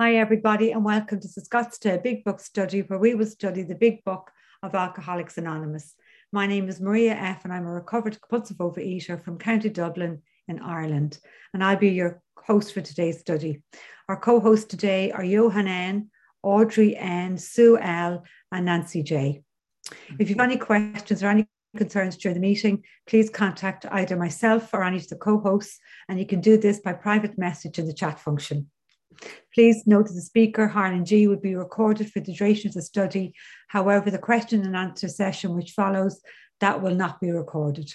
Hi, everybody, and welcome to the Scottsdale Big Book Study, where we will study the Big Book of Alcoholics Anonymous. My name is Maria F., and I'm a recovered compulsive overeater from County Dublin in Ireland, and I'll be your host for today's study. Our co hosts today are Johan N., Audrey N., Sue L., and Nancy J. If you've any questions or any concerns during the meeting, please contact either myself or any of the co hosts, and you can do this by private message in the chat function. Please note that the speaker, Harlan G, will be recorded for the duration of the study. However, the question and answer session which follows, that will not be recorded.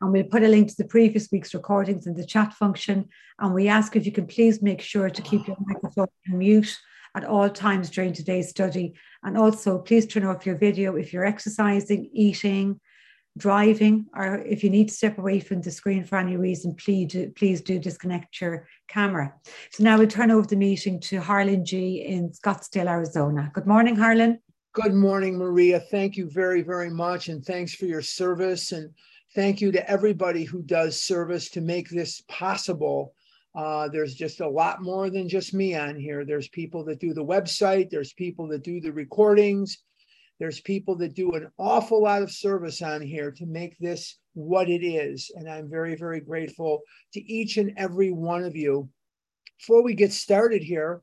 And we'll put a link to the previous week's recordings in the chat function. And we ask if you can please make sure to keep your microphone on mute at all times during today's study. And also, please turn off your video if you're exercising, eating, driving or if you need to step away from the screen for any reason, please do, please do disconnect your camera. So now we'll turn over the meeting to Harlan G in Scottsdale, Arizona. Good morning, Harlan. Good morning, Maria. Thank you very, very much. And thanks for your service. And thank you to everybody who does service to make this possible. Uh, there's just a lot more than just me on here. There's people that do the website, there's people that do the recordings, there's people that do an awful lot of service on here to make this what it is. And I'm very, very grateful to each and every one of you. Before we get started here,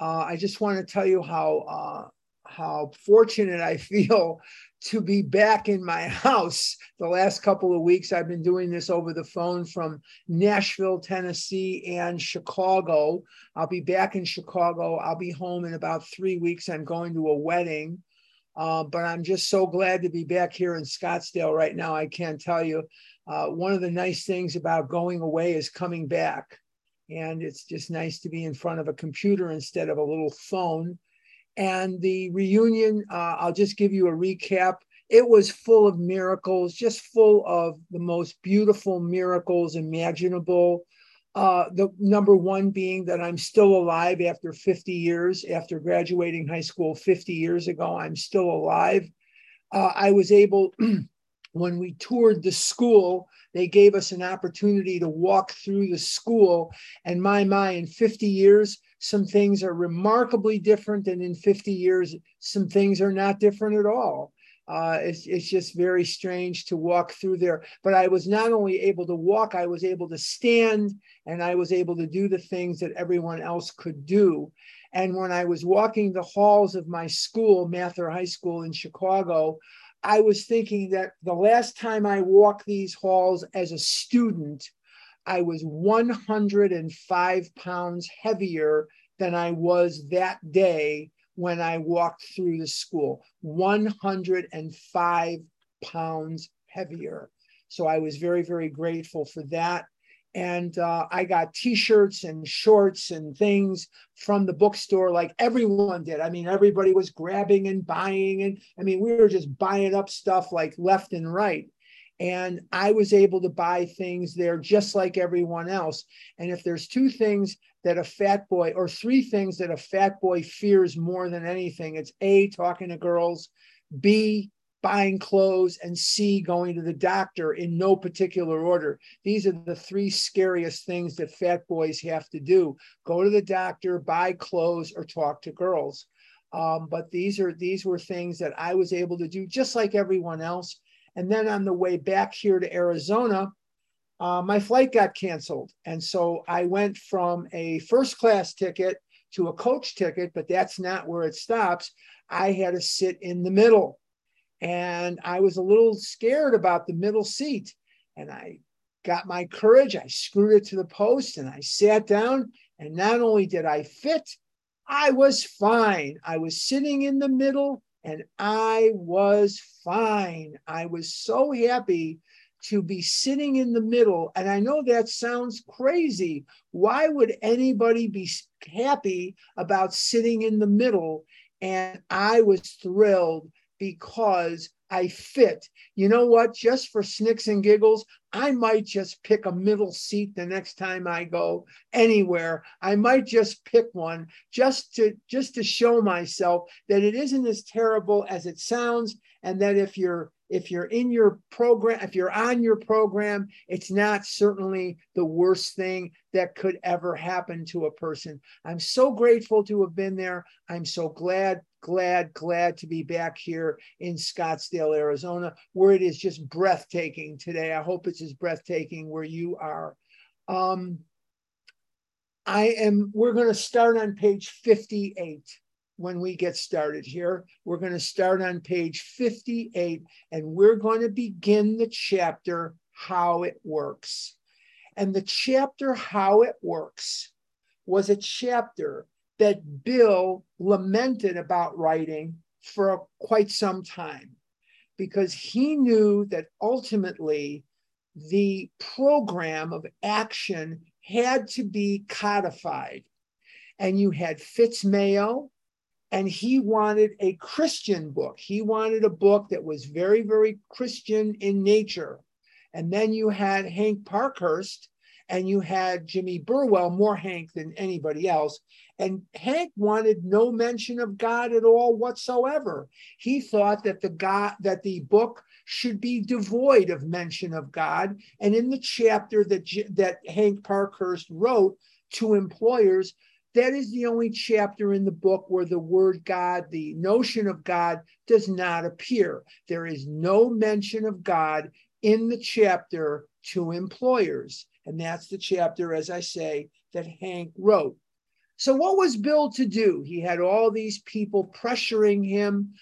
uh, I just want to tell you how uh, how fortunate I feel to be back in my house. The last couple of weeks, I've been doing this over the phone from Nashville, Tennessee, and Chicago. I'll be back in Chicago. I'll be home in about three weeks. I'm going to a wedding. Uh, but I'm just so glad to be back here in Scottsdale right now. I can't tell you. Uh, one of the nice things about going away is coming back. And it's just nice to be in front of a computer instead of a little phone. And the reunion, uh, I'll just give you a recap. It was full of miracles, just full of the most beautiful miracles imaginable. Uh, the number one being that I'm still alive after 50 years, after graduating high school 50 years ago, I'm still alive. Uh, I was able, when we toured the school, they gave us an opportunity to walk through the school. And my, my, in 50 years, some things are remarkably different. And in 50 years, some things are not different at all. Uh, it's, it's just very strange to walk through there. But I was not only able to walk, I was able to stand and I was able to do the things that everyone else could do. And when I was walking the halls of my school, Mather High School in Chicago, I was thinking that the last time I walked these halls as a student, I was 105 pounds heavier than I was that day when I walked through the school 105 pounds heavier. So I was very, very grateful for that. And uh, I got t shirts and shorts and things from the bookstore like everyone did. I mean, everybody was grabbing and buying. And I mean, we were just buying up stuff like left and right. And I was able to buy things there just like everyone else. And if there's two things that a fat boy, or three things that a fat boy fears more than anything, it's A, talking to girls, B, buying clothes, and C, going to the doctor in no particular order. These are the three scariest things that fat boys have to do go to the doctor, buy clothes, or talk to girls. Um, but these are these were things that I was able to do just like everyone else. And then on the way back here to Arizona, uh, my flight got canceled. And so I went from a first class ticket to a coach ticket, but that's not where it stops. I had to sit in the middle. And I was a little scared about the middle seat. And I got my courage, I screwed it to the post, and I sat down. And not only did I fit, I was fine. I was sitting in the middle and I was fine. I was so happy to be sitting in the middle. And I know that sounds crazy. Why would anybody be happy about sitting in the middle? And I was thrilled because I fit. You know what? Just for snicks and giggles, I might just pick a middle seat the next time I go anywhere. I might just pick one just to just to show myself that it isn't as terrible as it sounds and that if you're if you're in your program, if you're on your program, it's not certainly the worst thing that could ever happen to a person. I'm so grateful to have been there. I'm so glad, glad, glad to be back here in Scottsdale, Arizona, where it is just breathtaking today. I hope it's as breathtaking where you are. Um, I am, we're going to start on page 58 when we get started here. We're going to start on page 58 and we're going to begin the chapter How It Works. And the chapter How It Works was a chapter that Bill lamented about writing for quite some time because he knew that ultimately the program of action had to be codified. And you had Fitz Mayo, and he wanted a Christian book. He wanted a book that was very, very Christian in nature. And then you had Hank Parkhurst and you had Jimmy Burwell, more Hank than anybody else. And Hank wanted no mention of God at all whatsoever. He thought that the God that the book should be devoid of mention of God. And in the chapter that that Hank Parkhurst wrote to employers, that is the only chapter in the book where the word God, the notion of God, does not appear. There is no mention of God in the chapter to employers. And that's the chapter, as I say, that Hank wrote. So, what was Bill to do? He had all these people pressuring him.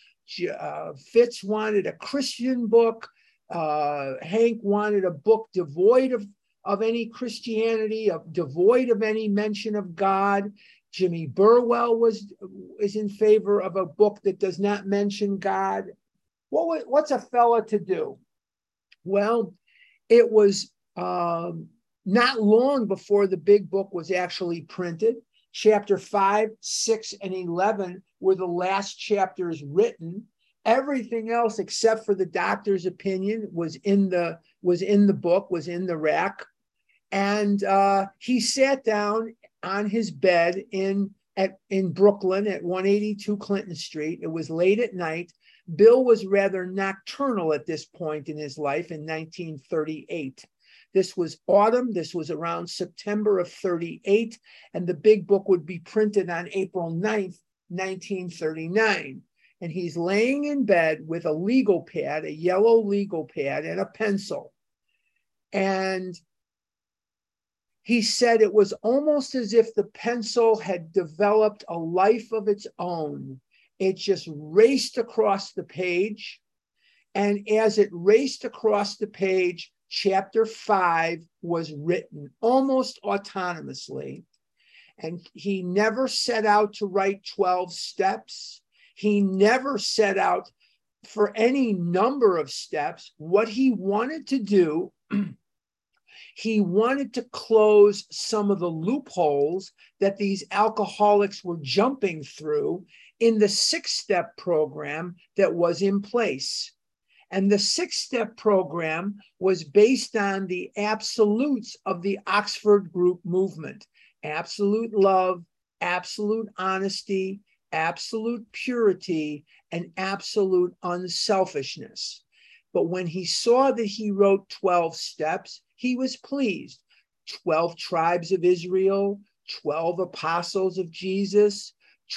Uh, Fitz wanted a Christian book. Uh, Hank wanted a book devoid of of any Christianity, of, devoid of any mention of God. Jimmy Burwell was is in favor of a book that does not mention God. What what's a fella to do? Well, it was um, not long before the big book was actually printed. Chapter five, six, and eleven were the last chapters written. Everything else, except for the doctor's opinion, was in the was in the book, was in the rack and uh, he sat down on his bed in at in Brooklyn at 182 Clinton Street. It was late at night. Bill was rather nocturnal at this point in his life in 1938. This was autumn. This was around September of 38, and the big book would be printed on April 9th, 1939. And he's laying in bed with a legal pad, a yellow legal pad, and a pencil. And he said it was almost as if the pencil had developed a life of its own. It just raced across the page. And as it raced across the page, chapter five was written almost autonomously. And he never set out to write 12 steps. He never set out for any number of steps. What he wanted to do he wanted to close some of the loopholes that these alcoholics were jumping through in the six step program that was in place. And the six step program was based on the absolutes of the Oxford Group movement absolute love, absolute honesty, absolute purity, and absolute unselfishness. But when he saw that he wrote 12 steps, he was pleased. 12 tribes of Israel, 12 apostles of Jesus.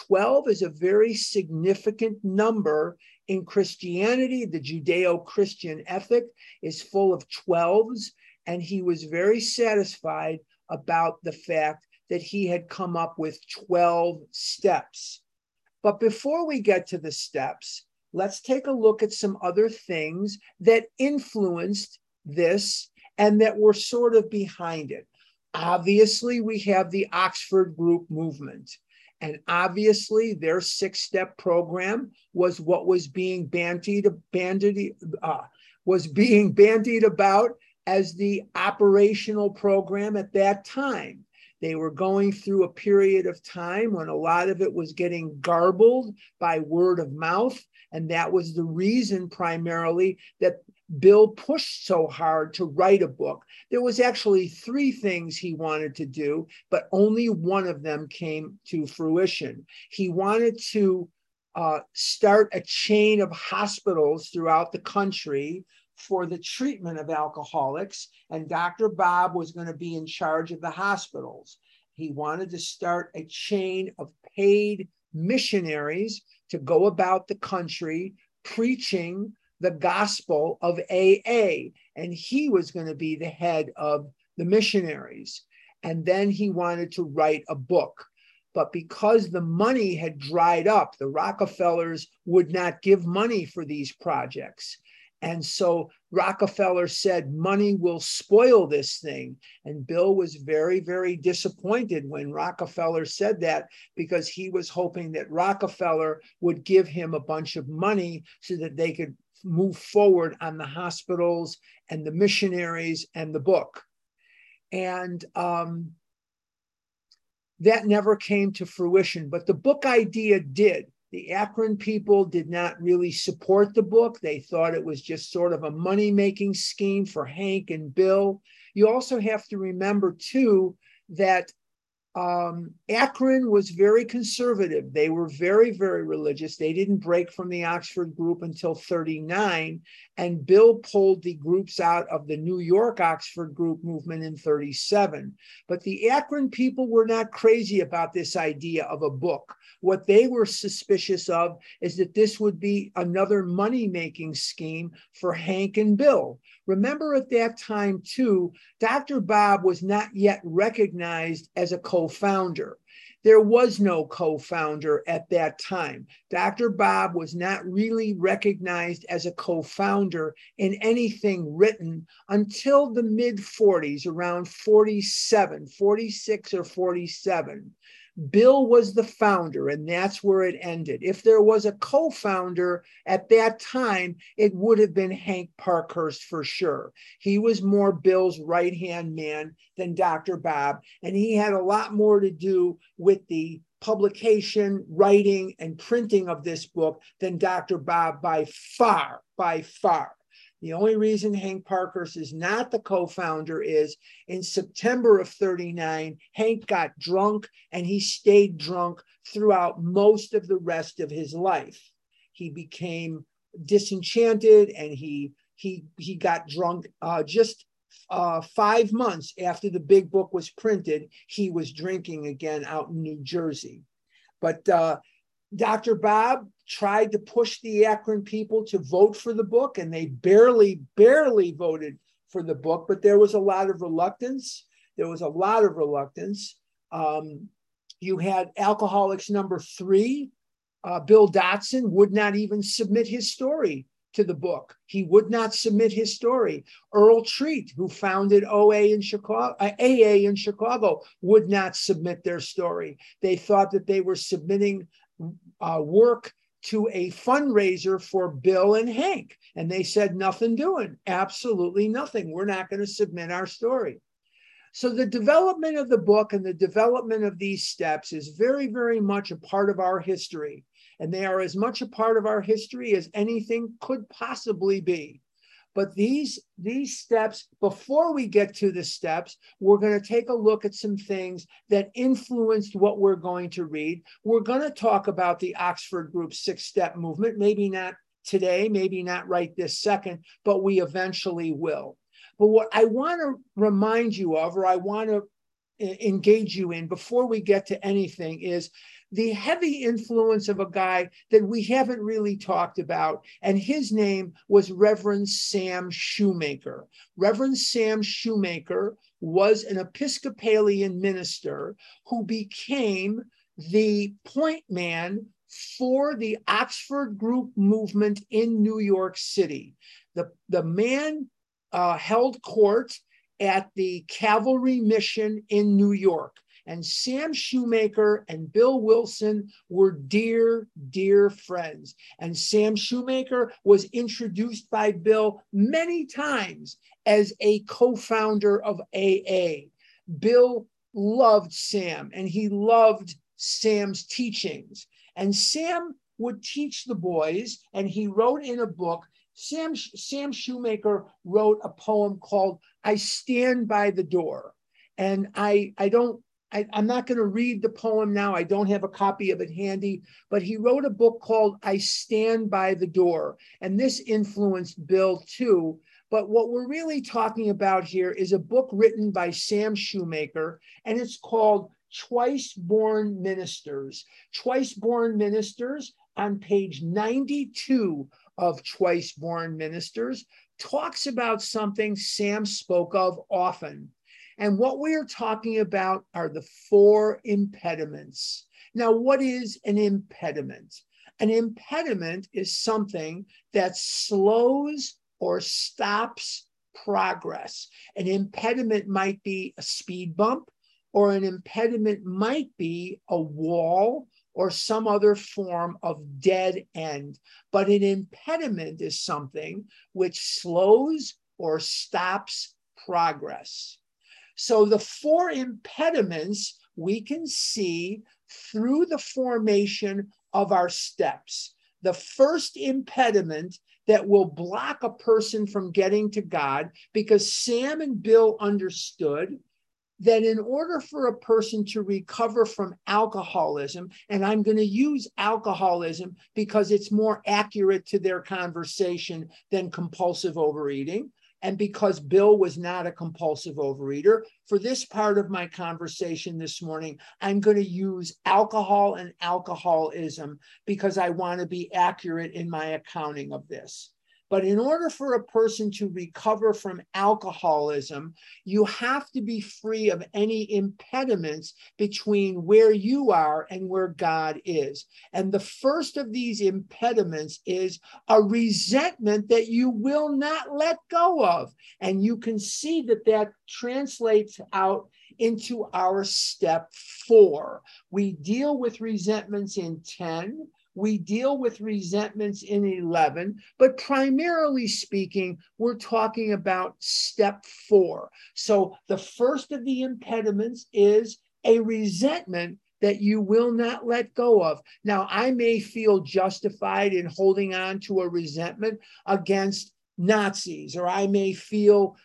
12 is a very significant number in Christianity. The Judeo Christian ethic is full of 12s, and he was very satisfied about the fact that he had come up with 12 steps. But before we get to the steps, let's take a look at some other things that influenced this and that we're sort of behind it. Obviously, we have the Oxford Group movement. And obviously, their six step program was what was being bandied, bandied uh, was being bandied about as the operational program at that time. They were going through a period of time when a lot of it was getting garbled by word of mouth. And that was the reason primarily that Bill pushed so hard to write a book. There was actually three things he wanted to do, but only one of them came to fruition. He wanted to uh, start a chain of hospitals throughout the country for the treatment of alcoholics. And Dr. Bob was going to be in charge of the hospitals. He wanted to start a chain of paid missionaries to go about the country preaching the gospel of AA. And he was going to be the head of the missionaries. And then he wanted to write a book. But because the money had dried up, the Rockefellers would not give money for these projects. And so Rockefeller said, money will spoil this thing. And Bill was very, very disappointed when Rockefeller said that because he was hoping that Rockefeller would give him a bunch of money so that they could move forward on the hospitals and the missionaries and the book. And um, that never came to fruition, but the book idea did. The Akron people did not really support the book. They thought it was just sort of a money making scheme for Hank and Bill. You also have to remember, too, that um, Akron was very conservative. They were very, very religious. They didn't break from the Oxford group until 39. And Bill pulled the groups out of the New York Oxford group movement in 37. But the Akron people were not crazy about this idea of a book. What they were suspicious of is that this would be another money making scheme for Hank and Bill. Remember at that time, too, Dr. Bob was not yet recognized as a co founder. There was no co founder at that time. Dr. Bob was not really recognized as a co founder in anything written until the mid 40s, around 47, 46 or 47. Bill was the founder, and that's where it ended. If there was a co founder at that time, it would have been Hank Parkhurst for sure. He was more Bill's right hand man than Dr. Bob, and he had a lot more to do with the publication, writing, and printing of this book than Dr. Bob by far, by far. The only reason Hank Parkhurst is not the co founder is in September of 39, Hank got drunk and he stayed drunk throughout most of the rest of his life. He became disenchanted and he he he got drunk uh, just uh, five months after the big book was printed he was drinking again out in new jersey but uh, Dr. Bob tried to push the Akron people to vote for the book, and they barely, barely voted for the book, but there was a lot of reluctance. There was a lot of reluctance. Um, you had Alcoholics number three. Uh, Bill Dotson would not even submit his story to the book. He would not submit his story. Earl Treat, who founded OA in Chicago, uh, AA in Chicago, would not submit their story. They thought that they were submitting uh, work to a fundraiser for Bill and Hank. And they said, nothing doing, absolutely nothing. We're not going to submit our story. So the development of the book and the development of these steps is very, very much a part of our history. And they are as much a part of our history as anything could possibly be. But these, these steps, before we get to the steps, we're going to take a look at some things that influenced what we're going to read. We're going to talk about the Oxford Group six step movement, maybe not today, maybe not right this second, but we eventually will. But what I want to remind you of, or I want to engage you in before we get to anything, is the heavy influence of a guy that we haven't really talked about. And his name was Reverend Sam Shoemaker. Reverend Sam Shoemaker was an Episcopalian minister who became the point man for the Oxford Group movement in New York City. The, the man uh, held court at the Calvary Mission in New York. And Sam Shoemaker and Bill Wilson were dear, dear friends. And Sam Shoemaker was introduced by Bill many times as a co founder of AA. Bill loved Sam and he loved Sam's teachings. And Sam would teach the boys, and he wrote in a book. Sam, Sam Shoemaker wrote a poem called I Stand by the Door. And I, I don't I, I'm not going to read the poem now. I don't have a copy of it handy, but he wrote a book called I Stand by the Door. And this influenced Bill too. But what we're really talking about here is a book written by Sam Shoemaker, and it's called Twice Born Ministers. Twice Born Ministers on page 92 of Twice Born Ministers talks about something Sam spoke of often. And what we are talking about are the four impediments. Now, what is an impediment? An impediment is something that slows or stops progress. An impediment might be a speed bump, or an impediment might be a wall or some other form of dead end. But an impediment is something which slows or stops progress. So the four impediments we can see through the formation of our steps. The first impediment that will block a person from getting to God, because Sam and Bill understood that in order for a person to recover from alcoholism, and I'm going to use alcoholism because it's more accurate to their conversation than compulsive overeating, and because Bill was not a compulsive overeater, for this part of my conversation this morning, I'm going to use alcohol and alcoholism because I want to be accurate in my accounting of this. But in order for a person to recover from alcoholism, you have to be free of any impediments between where you are and where God is. And the first of these impediments is a resentment that you will not let go of. And you can see that that translates out into our step four. We deal with resentments in 10 we deal with resentments in 11, but primarily speaking, we're talking about step four. So the first of the impediments is a resentment that you will not let go of. Now, I may feel justified in holding on to a resentment against Nazis, or I may feel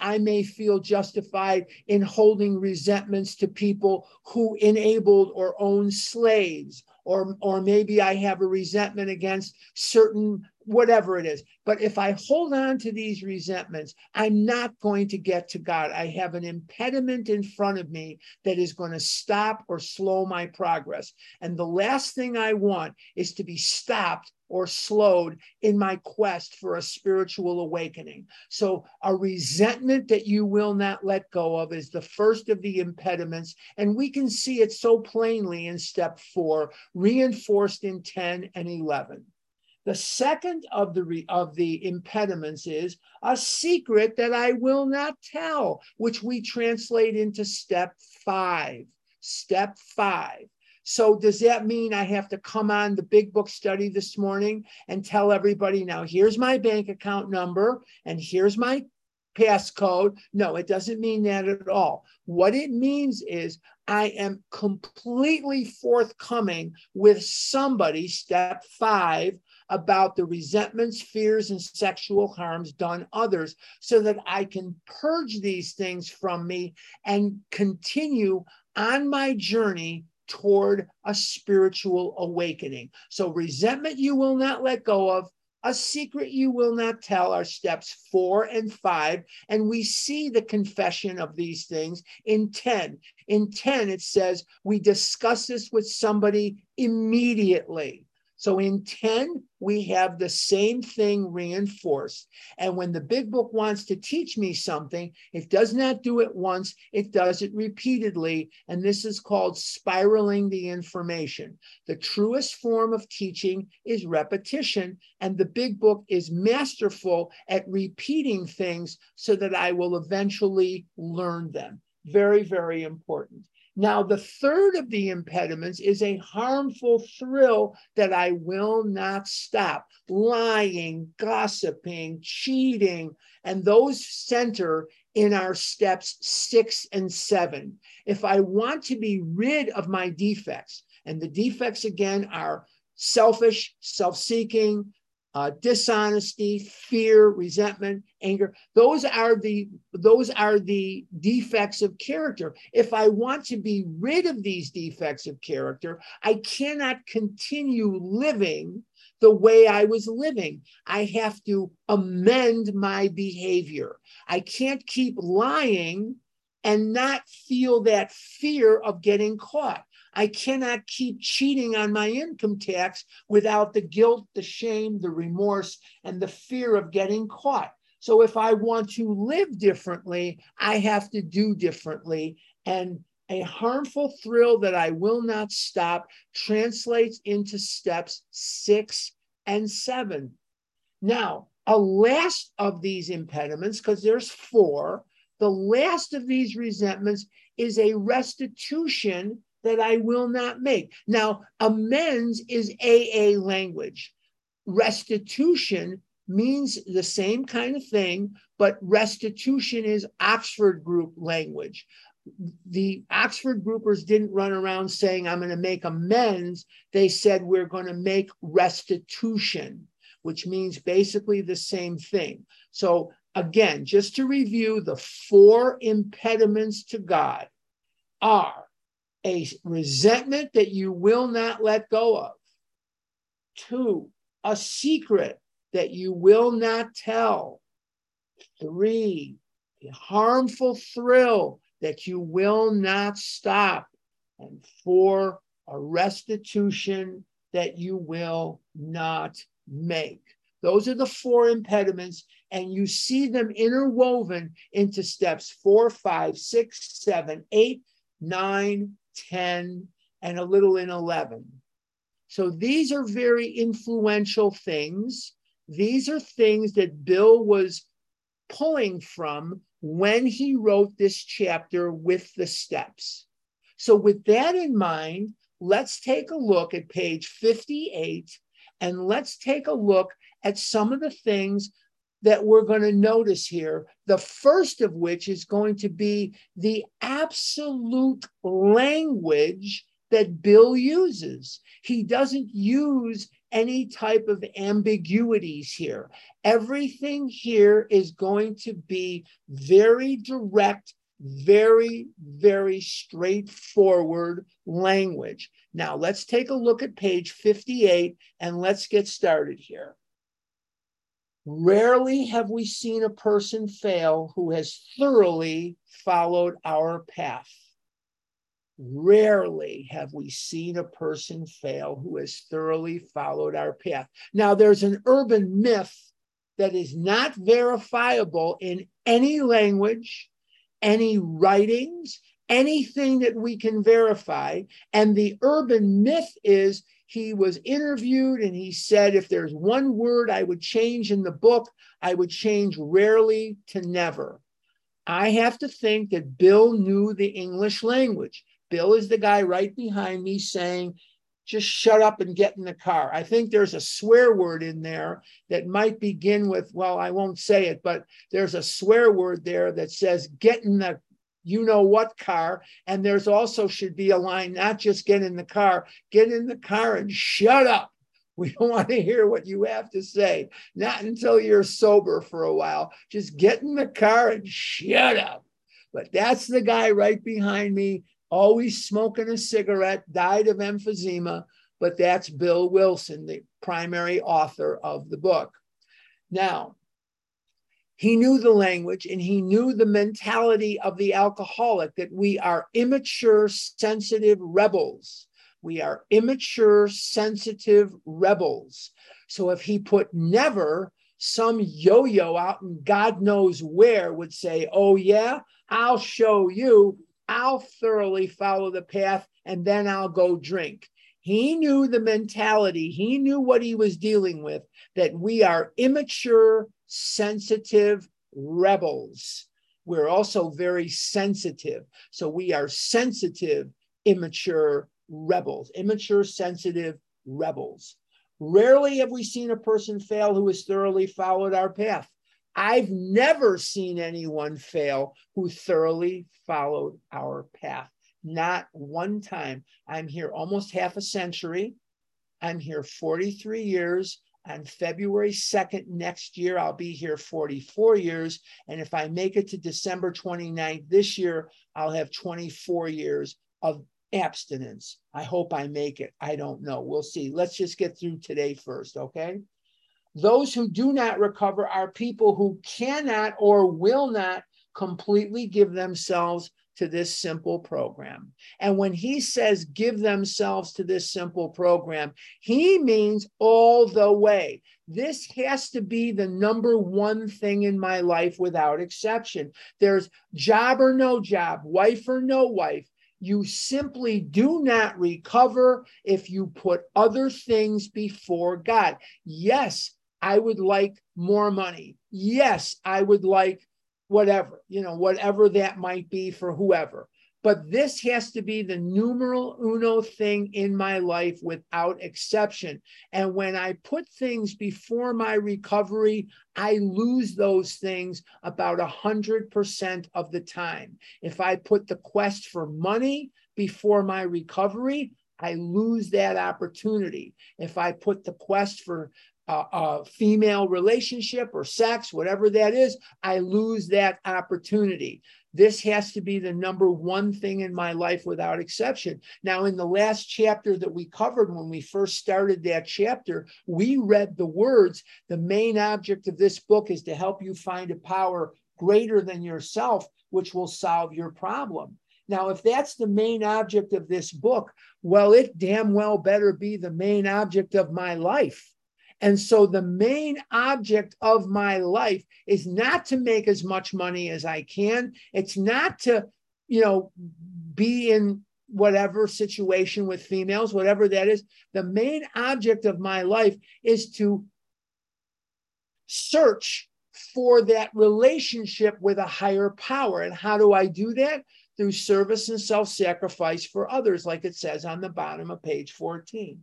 I may feel justified in holding resentments to people who enabled or owned slaves, or or maybe I have a resentment against certain whatever it is. But if I hold on to these resentments, I'm not going to get to God. I have an impediment in front of me that is going to stop or slow my progress. And the last thing I want is to be stopped or slowed in my quest for a spiritual awakening. So, a resentment that you will not let go of is the first of the impediments. And we can see it so plainly in step four, reinforced in 10 and 11. The second of the, of the impediments is a secret that I will not tell, which we translate into step five. Step five. So does that mean I have to come on the big book study this morning and tell everybody now here's my bank account number and here's my passcode? No, it doesn't mean that at all. What it means is I am completely forthcoming with somebody, step five, about the resentments, fears, and sexual harms done others so that I can purge these things from me and continue on my journey toward a spiritual awakening. So, resentment you will not let go of. A secret you will not tell are steps four and five. And we see the confession of these things in 10. In 10, it says, We discuss this with somebody immediately. So in 10, we have the same thing reinforced. And when the big book wants to teach me something, it does not do it once, it does it repeatedly. And this is called spiraling the information. The truest form of teaching is repetition. And the big book is masterful at repeating things so that I will eventually learn them. Very, very important. Now, the third of the impediments is a harmful thrill that I will not stop lying, gossiping, cheating, and those center in our steps six and seven. If I want to be rid of my defects, and the defects again are selfish, self seeking, uh, dishonesty, fear, resentment, anger. Those are the those are the defects of character. If I want to be rid of these defects of character, I cannot continue living the way I was living. I have to amend my behavior. I can't keep lying and not feel that fear of getting caught. I cannot keep cheating on my income tax without the guilt, the shame, the remorse, and the fear of getting caught. So if I want to live differently, I have to do differently. And a harmful thrill that I will not stop translates into steps six and seven. Now, a last of these impediments, because there's four, the last of these resentments is a restitution that I will not make. Now, amends is AA language. Restitution means the same kind of thing, but restitution is Oxford group language. The Oxford groupers didn't run around saying, I'm going to make amends. They said, we're going to make restitution, which means basically the same thing. So, again, just to review, the four impediments to God are a resentment that you will not let go of. Two, a secret that you will not tell. Three, a harmful thrill that you will not stop. And four, a restitution that you will not make. Those are the four impediments, and you see them interwoven into steps four, five, six, seven, eight, nine, 10, and a little in 11. So these are very influential things. These are things that Bill was pulling from when he wrote this chapter with the steps. So, with that in mind, let's take a look at page 58 and let's take a look at some of the things that we're going to notice here. The first of which is going to be the absolute language that Bill uses. He doesn't use any type of ambiguities here. Everything here is going to be very direct, very, very straightforward language. Now, let's take a look at page 58 and let's get started here. Rarely have we seen a person fail who has thoroughly followed our path. Rarely have we seen a person fail who has thoroughly followed our path. Now, there's an urban myth that is not verifiable in any language, any writings, anything that we can verify. And the urban myth is he was interviewed and he said, if there's one word I would change in the book, I would change rarely to never. I have to think that Bill knew the English language. Bill is the guy right behind me saying, just shut up and get in the car. I think there's a swear word in there that might begin with, well, I won't say it, but there's a swear word there that says, get in the you know what car. And there's also should be a line, not just get in the car, get in the car and shut up. We don't want to hear what you have to say. Not until you're sober for a while. Just get in the car and shut up. But that's the guy right behind me, always smoking a cigarette, died of emphysema. But that's Bill Wilson, the primary author of the book. Now, he knew the language and he knew the mentality of the alcoholic that we are immature, sensitive rebels. We are immature, sensitive rebels. So if he put never, some yo yo out and God knows where would say, Oh, yeah, I'll show you. I'll thoroughly follow the path and then I'll go drink. He knew the mentality, he knew what he was dealing with, that we are immature, sensitive rebels. We're also very sensitive. So we are sensitive, immature rebels, immature, sensitive rebels. Rarely have we seen a person fail who has thoroughly followed our path. I've never seen anyone fail who thoroughly followed our path. Not one time. I'm here almost half a century. I'm here 43 years. On February 2nd next year, I'll be here 44 years. And if I make it to December 29th this year, I'll have 24 years of abstinence. I hope I make it. I don't know. We'll see. Let's just get through today first, okay? Those who do not recover are people who cannot or will not completely give themselves to this simple program. And when he says give themselves to this simple program, he means all the way. This has to be the number one thing in my life without exception. There's job or no job, wife or no wife. You simply do not recover if you put other things before God. Yes, I would like more money. Yes, I would like whatever, you know, whatever that might be for whoever. But this has to be the numeral uno thing in my life without exception. And when I put things before my recovery, I lose those things about 100% of the time. If I put the quest for money before my recovery, I lose that opportunity. If I put the quest for a, a female relationship or sex, whatever that is, I lose that opportunity. This has to be the number one thing in my life without exception. Now, in the last chapter that we covered when we first started that chapter, we read the words the main object of this book is to help you find a power greater than yourself, which will solve your problem. Now, if that's the main object of this book, well, it damn well better be the main object of my life. And so the main object of my life is not to make as much money as I can. It's not to, you know, be in whatever situation with females, whatever that is. The main object of my life is to search for that relationship with a higher power. And how do I do that? Through service and self sacrifice for others, like it says on the bottom of page 14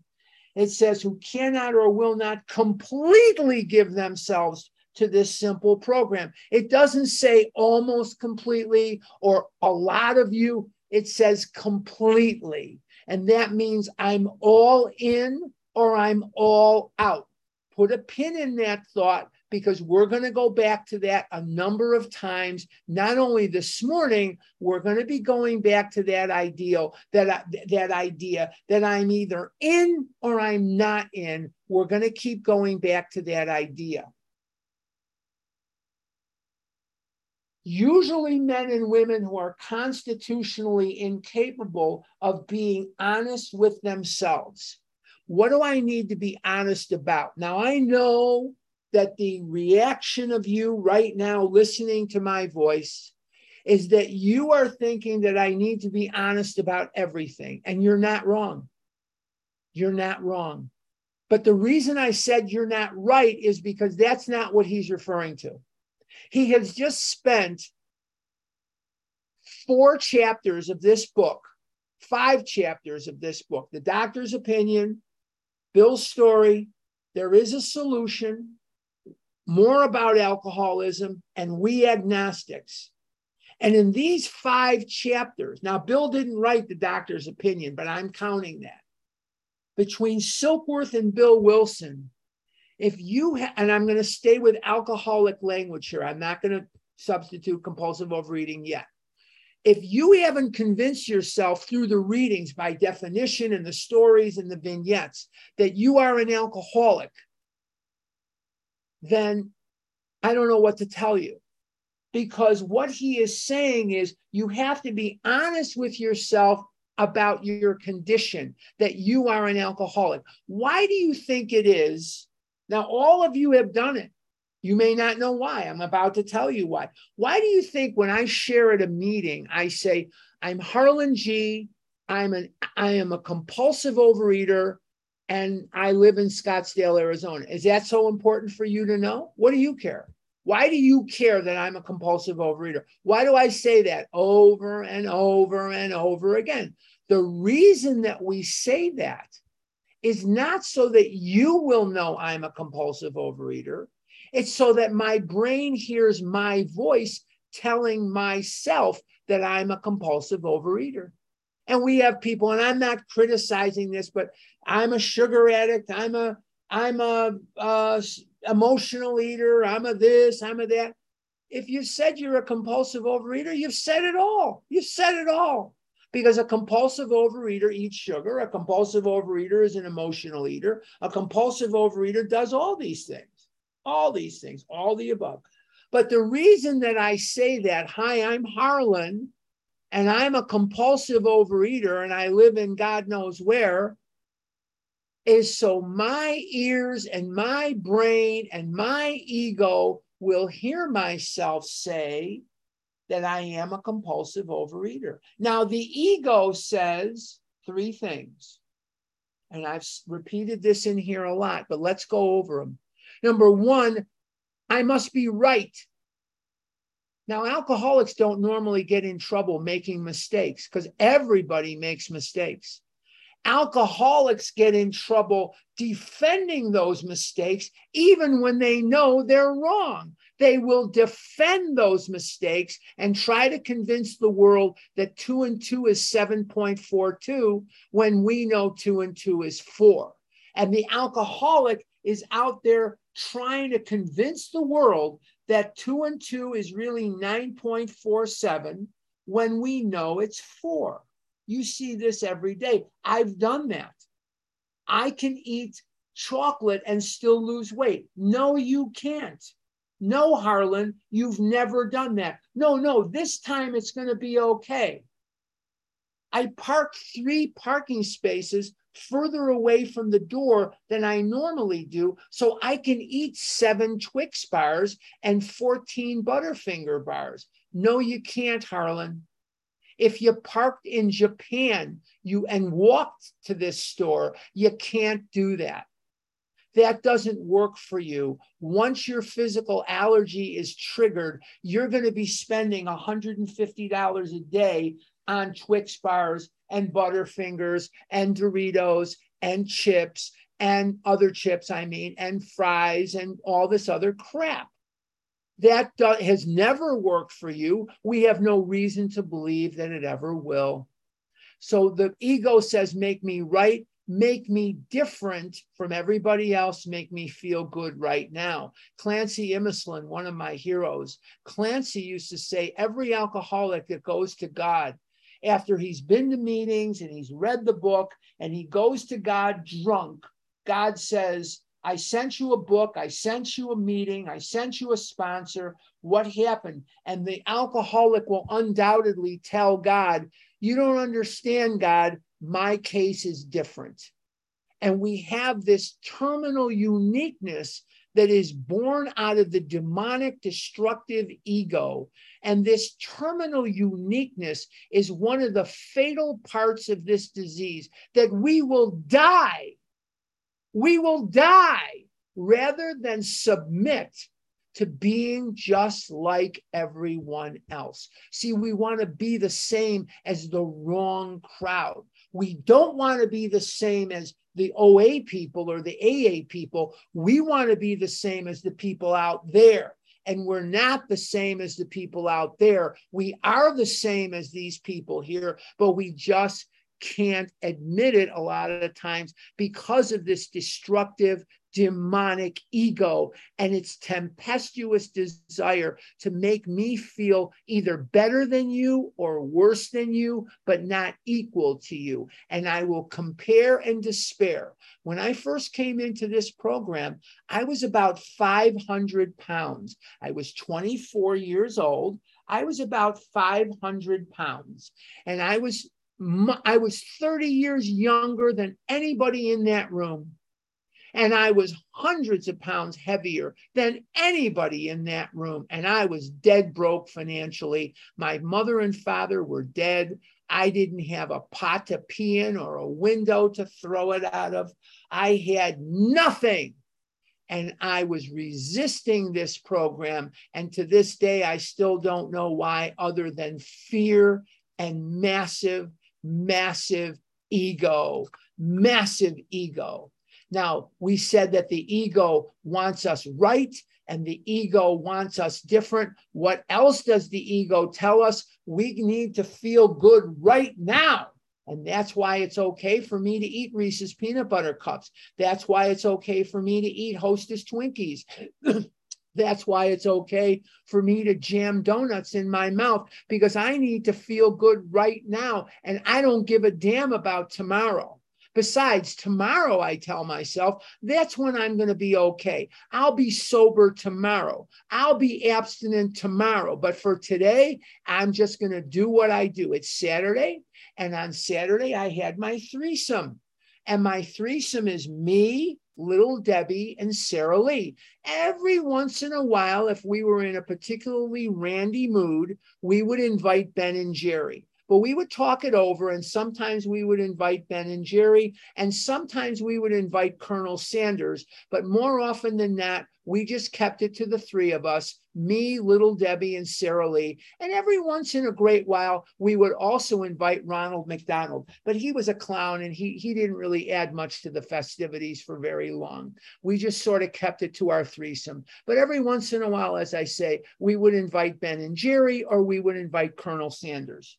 it says, who cannot or will not completely give themselves to this simple program. It doesn't say almost completely or a lot of you, it says completely. And that means I'm all in or I'm all out. Put a pin in that thought because we're going to go back to that a number of times. Not only this morning, we're going to be going back to that ideal, that, that idea that I'm either in or I'm not in. We're going to keep going back to that idea. Usually, men and women who are constitutionally incapable of being honest with themselves. What do I need to be honest about? Now, I know that the reaction of you right now listening to my voice is that you are thinking that I need to be honest about everything. And you're not wrong. You're not wrong. But the reason I said you're not right is because that's not what he's referring to. He has just spent four chapters of this book, five chapters of this book, the doctor's opinion, Bill's story. There is a solution more about alcoholism, and we agnostics. And in these five chapters, now Bill didn't write the doctor's opinion, but I'm counting that. Between Silkworth and Bill Wilson, if you ha- and I'm going to stay with alcoholic language here, I'm not going to substitute compulsive overeating yet. If you haven't convinced yourself through the readings by definition and the stories and the vignettes that you are an alcoholic, then I don't know what to tell you. Because what he is saying is you have to be honest with yourself about your condition, that you are an alcoholic. Why do you think it is? Now, all of you have done it. You may not know why. I'm about to tell you why. Why do you think when I share at a meeting, I say, I'm Harlan G. I'm an I am a compulsive overeater and I live in Scottsdale, Arizona. Is that so important for you to know? What do you care? Why do you care that I'm a compulsive overeater? Why do I say that over and over and over again? The reason that we say that is not so that you will know I'm a compulsive overeater. It's so that my brain hears my voice telling myself that I'm a compulsive overeater. And we have people, and I'm not criticizing this, but I'm a sugar addict. I'm a I'm a, emotional eater. I'm a this. I'm a that. If you said you're a compulsive overeater, you've said it all. You've said it all. Because a compulsive overeater eats sugar. A compulsive overeater is an emotional eater. A compulsive overeater does all these things, all these things, all the above. But the reason that I say that, hi, I'm Harlan, and I'm a compulsive overeater, and I live in God knows where, is so my ears and my brain and my ego will hear myself say that I am a compulsive overeater. Now, the ego says three things. And I've repeated this in here a lot, but let's go over them. Number one, I must be right. Now, alcoholics don't normally get in trouble making mistakes because everybody makes mistakes. Alcoholics get in trouble defending those mistakes, even when they know they're wrong. They will defend those mistakes and try to convince the world that two and two is 7.42 when we know two and two is four. And the alcoholic is out there trying to convince the world that two and two is really 9.47 when we know it's four. You see this every day. I've done that. I can eat chocolate and still lose weight. No, you can't. No, Harlan, you've never done that. No, no, this time it's going to be okay. I park three parking spaces further away from the door than I normally do, so I can eat seven Twix bars and 14 Butterfinger bars. No, you can't, Harlan. If you parked in Japan you and walked to this store, you can't do that. That doesn't work for you. Once your physical allergy is triggered, you're going to be spending $150 a day on Twix bars and Butterfingers and Doritos and chips and other chips, I mean, and fries and all this other crap. That has never worked for you. We have no reason to believe that it ever will. So the ego says, make me right, make me different from everybody else, make me feel good right now. Clancy Imislund, one of my heroes, Clancy used to say, every alcoholic that goes to God after he's been to meetings and he's read the book and he goes to God drunk, God says, I sent you a book, I sent you a meeting, I sent you a sponsor. What happened? And the alcoholic will undoubtedly tell God, You don't understand, God. My case is different. And we have this terminal uniqueness that is born out of the demonic, destructive ego. And this terminal uniqueness is one of the fatal parts of this disease that we will die. We will die rather than submit to being just like everyone else. See, we want to be the same as the wrong crowd. We don't want to be the same as the OA people or the AA people. We want to be the same as the people out there. And we're not the same as the people out there. We are the same as these people here, but we just can't admit it a lot of the times because of this destructive demonic ego and its tempestuous desire to make me feel either better than you or worse than you, but not equal to you. And I will compare and despair. When I first came into this program, I was about 500 pounds. I was 24 years old. I was about 500 pounds. And I was I was 30 years younger than anybody in that room. And I was hundreds of pounds heavier than anybody in that room. And I was dead broke financially. My mother and father were dead. I didn't have a pot to pee in or a window to throw it out of. I had nothing. And I was resisting this program. And to this day, I still don't know why, other than fear and massive, massive ego, massive ego. Now, we said that the ego wants us right and the ego wants us different. What else does the ego tell us? We need to feel good right now. And that's why it's okay for me to eat Reese's peanut butter cups. That's why it's okay for me to eat Hostess Twinkies. That's why it's okay for me to jam donuts in my mouth because I need to feel good right now and I don't give a damn about tomorrow. Besides, tomorrow, I tell myself, that's when I'm going to be okay. I'll be sober tomorrow. I'll be abstinent tomorrow. But for today, I'm just going to do what I do. It's Saturday. And on Saturday, I had my threesome. And my threesome is me, Little Debbie, and Sara Lee. Every once in a while, if we were in a particularly randy mood, we would invite Ben and Jerry but we would talk it over and sometimes we would invite Ben and Jerry and sometimes we would invite Colonel Sanders. But more often than that, we just kept it to the three of us me, Little Debbie, and Sara Lee. And every once in a great while, we would also invite Ronald McDonald. But he was a clown and he, he didn't really add much to the festivities for very long. We just sort of kept it to our threesome. But every once in a while, as I say, we would invite Ben and Jerry or we would invite Colonel Sanders.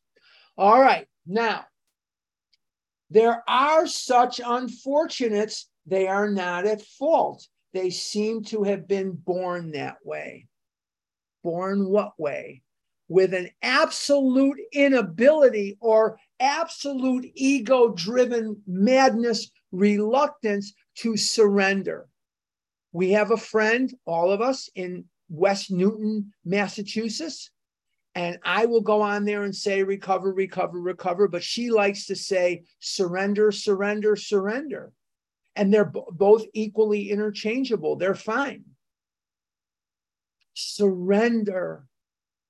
All right. Now, there are such unfortunates, they are not at fault. They seem to have been born that way. Born what way? With an absolute inability or absolute ego driven madness, reluctance to surrender. We have a friend, all of us in West Newton, Massachusetts, and I will go on there and say recover, recover, recover. But she likes to say surrender, surrender, surrender. And they're b- both equally interchangeable. They're fine. Surrender.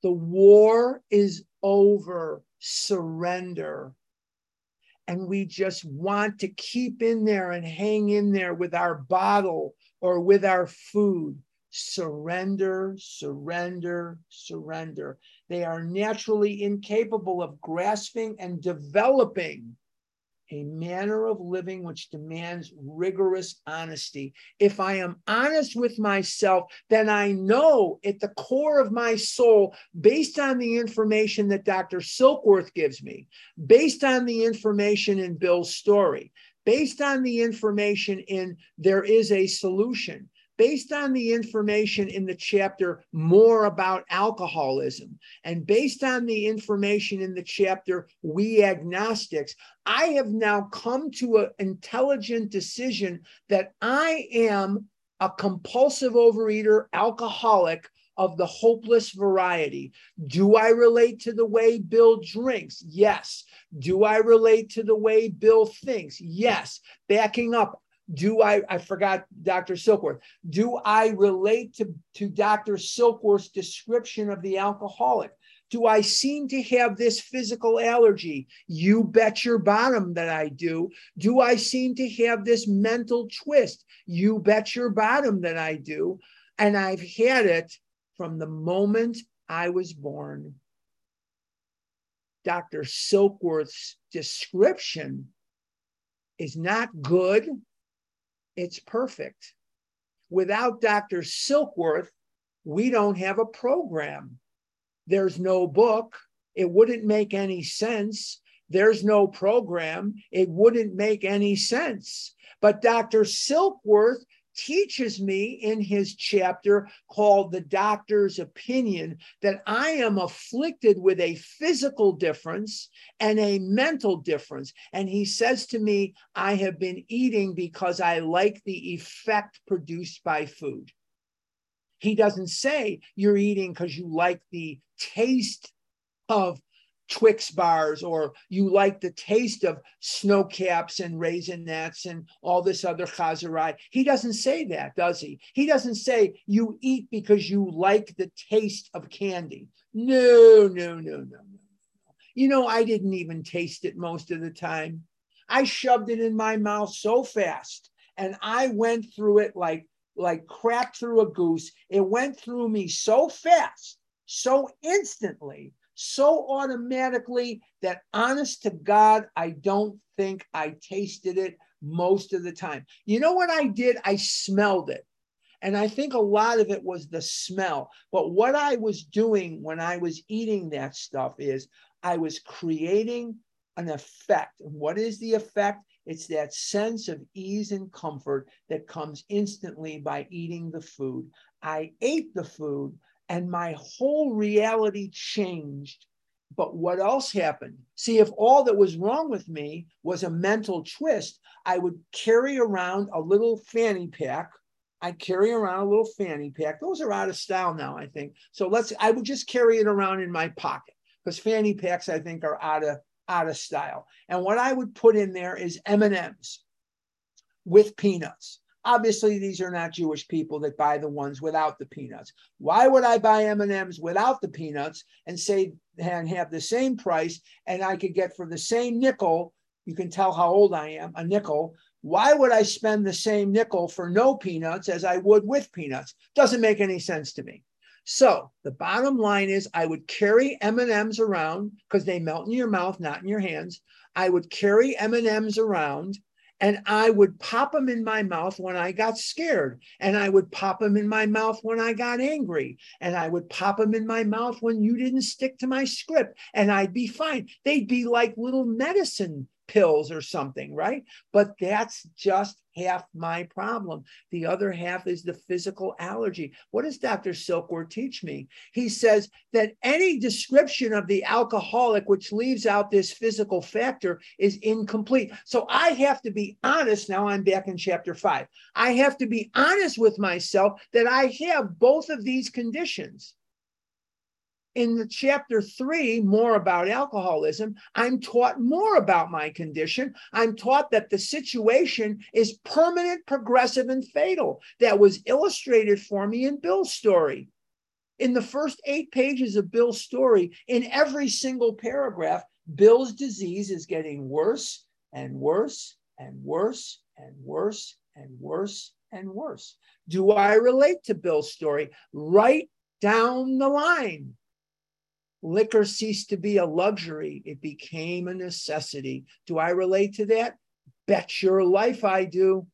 The war is over. Surrender. And we just want to keep in there and hang in there with our bottle or with our food surrender, surrender, surrender. They are naturally incapable of grasping and developing a manner of living which demands rigorous honesty. If I am honest with myself, then I know at the core of my soul, based on the information that Dr. Silkworth gives me, based on the information in Bill's story, based on the information in There is a Solution, based on the information in the chapter more about alcoholism and based on the information in the chapter we agnostics i have now come to an intelligent decision that i am a compulsive overeater alcoholic of the hopeless variety. Do I relate to the way Bill drinks? Yes. Do I relate to the way Bill thinks? Yes. Backing up, do I, I forgot Dr. Silkworth, do I relate to, to Dr. Silkworth's description of the alcoholic? Do I seem to have this physical allergy? You bet your bottom that I do. Do I seem to have this mental twist? You bet your bottom that I do. And I've had it from the moment I was born. Dr. Silkworth's description is not good it's perfect. Without Dr. Silkworth, we don't have a program. There's no book. It wouldn't make any sense. There's no program. It wouldn't make any sense. But Dr. Silkworth teaches me in his chapter called The Doctor's Opinion that I am afflicted with a physical difference and a mental difference. And he says to me, I have been eating because I like the effect produced by food. He doesn't say you're eating because you like the taste of Twix bars or you like the taste of Sno-Caps and raisinets and all this other chazarai. He doesn't say that, does he? He doesn't say you eat because you like the taste of candy. No, no, no, no, no. You know, I didn't even taste it most of the time. I shoved it in my mouth so fast and I went through it like like crap through a goose. It went through me so fast, so instantly so automatically that honest to God, I don't think I tasted it most of the time. You know what I did? I smelled it. And I think a lot of it was the smell. But what I was doing when I was eating that stuff is I was creating an effect. And what is the effect? It's that sense of ease and comfort that comes instantly by eating the food. I ate the food and my whole reality changed. But what else happened? See, if all that was wrong with me was a mental twist, I would carry around a little fanny pack. I'd carry around a little fanny pack. Those are out of style now, I think. So let's. I would just carry it around in my pocket because fanny packs, I think, are out of out of style. And what I would put in there is M and M's with peanuts. Obviously, these are not Jewish people that buy the ones without the peanuts. Why would I buy M&Ms without the peanuts and say and have the same price and I could get for the same nickel, you can tell how old I am, a nickel. Why would I spend the same nickel for no peanuts as I would with peanuts? Doesn't make any sense to me. So the bottom line is I would carry M&Ms around because they melt in your mouth, not in your hands. I would carry M&Ms around and I would pop them in my mouth when I got scared, and I would pop them in my mouth when I got angry, and I would pop them in my mouth when you didn't stick to my script, and I'd be fine. They'd be like little medicine pills or something, right? But that's just half my problem. The other half is the physical allergy. What does Dr. Silkworth teach me? He says that any description of the alcoholic which leaves out this physical factor is incomplete. So I have to be honest. Now I'm back in chapter five. I have to be honest with myself that I have both of these conditions in the chapter three, more about alcoholism, I'm taught more about my condition. I'm taught that the situation is permanent, progressive, and fatal. That was illustrated for me in Bill's story. In the first eight pages of Bill's story, in every single paragraph, Bill's disease is getting worse and worse and worse and worse and worse and worse. Do I relate to Bill's story? Right down the line Liquor ceased to be a luxury, it became a necessity. Do I relate to that? Bet your life I do.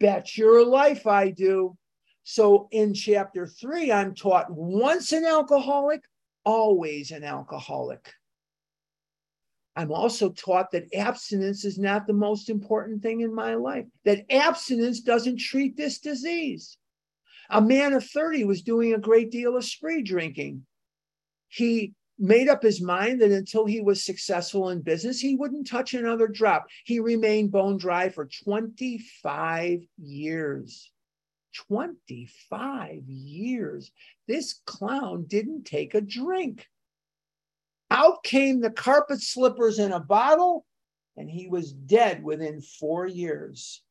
Bet your life I do. So in chapter three, I'm taught once an alcoholic, always an alcoholic. I'm also taught that abstinence is not the most important thing in my life, that abstinence doesn't treat this disease. A man of 30 was doing a great deal of spree drinking he made up his mind that until he was successful in business, he wouldn't touch another drop. He remained bone dry for 25 years. 25 years. This clown didn't take a drink. Out came the carpet slippers in a bottle, and he was dead within four years.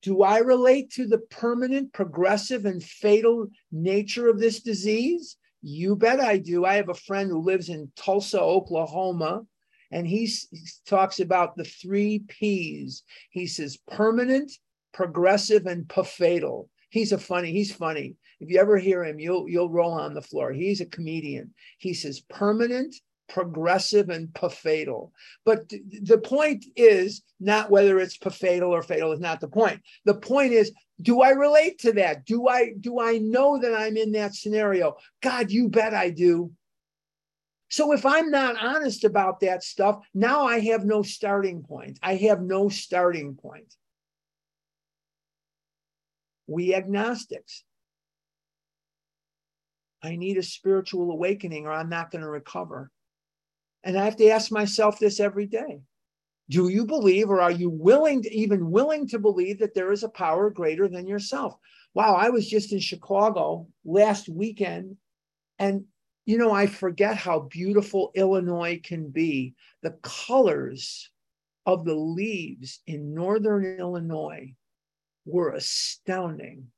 Do I relate to the permanent, progressive, and fatal nature of this disease? You bet I do. I have a friend who lives in Tulsa, Oklahoma, and he talks about the three P's. He says permanent, progressive, and fatal. He's a funny, he's funny. If you ever hear him, you'll you'll roll on the floor. He's a comedian. He says permanent, progressive, and fatal. But the point is not whether it's fatal or fatal is not the point. The point is do i relate to that? Do i do i know that i'm in that scenario? God you bet i do. So if i'm not honest about that stuff now i have no starting point. I have no starting point. We agnostics. I need a spiritual awakening or i'm not going to recover. And i have to ask myself this every day do you believe, or are you willing to even willing to believe that there is a power greater than yourself? Wow, I was just in Chicago last weekend, and you know, I forget how beautiful Illinois can be. The colors of the leaves in northern Illinois were astounding.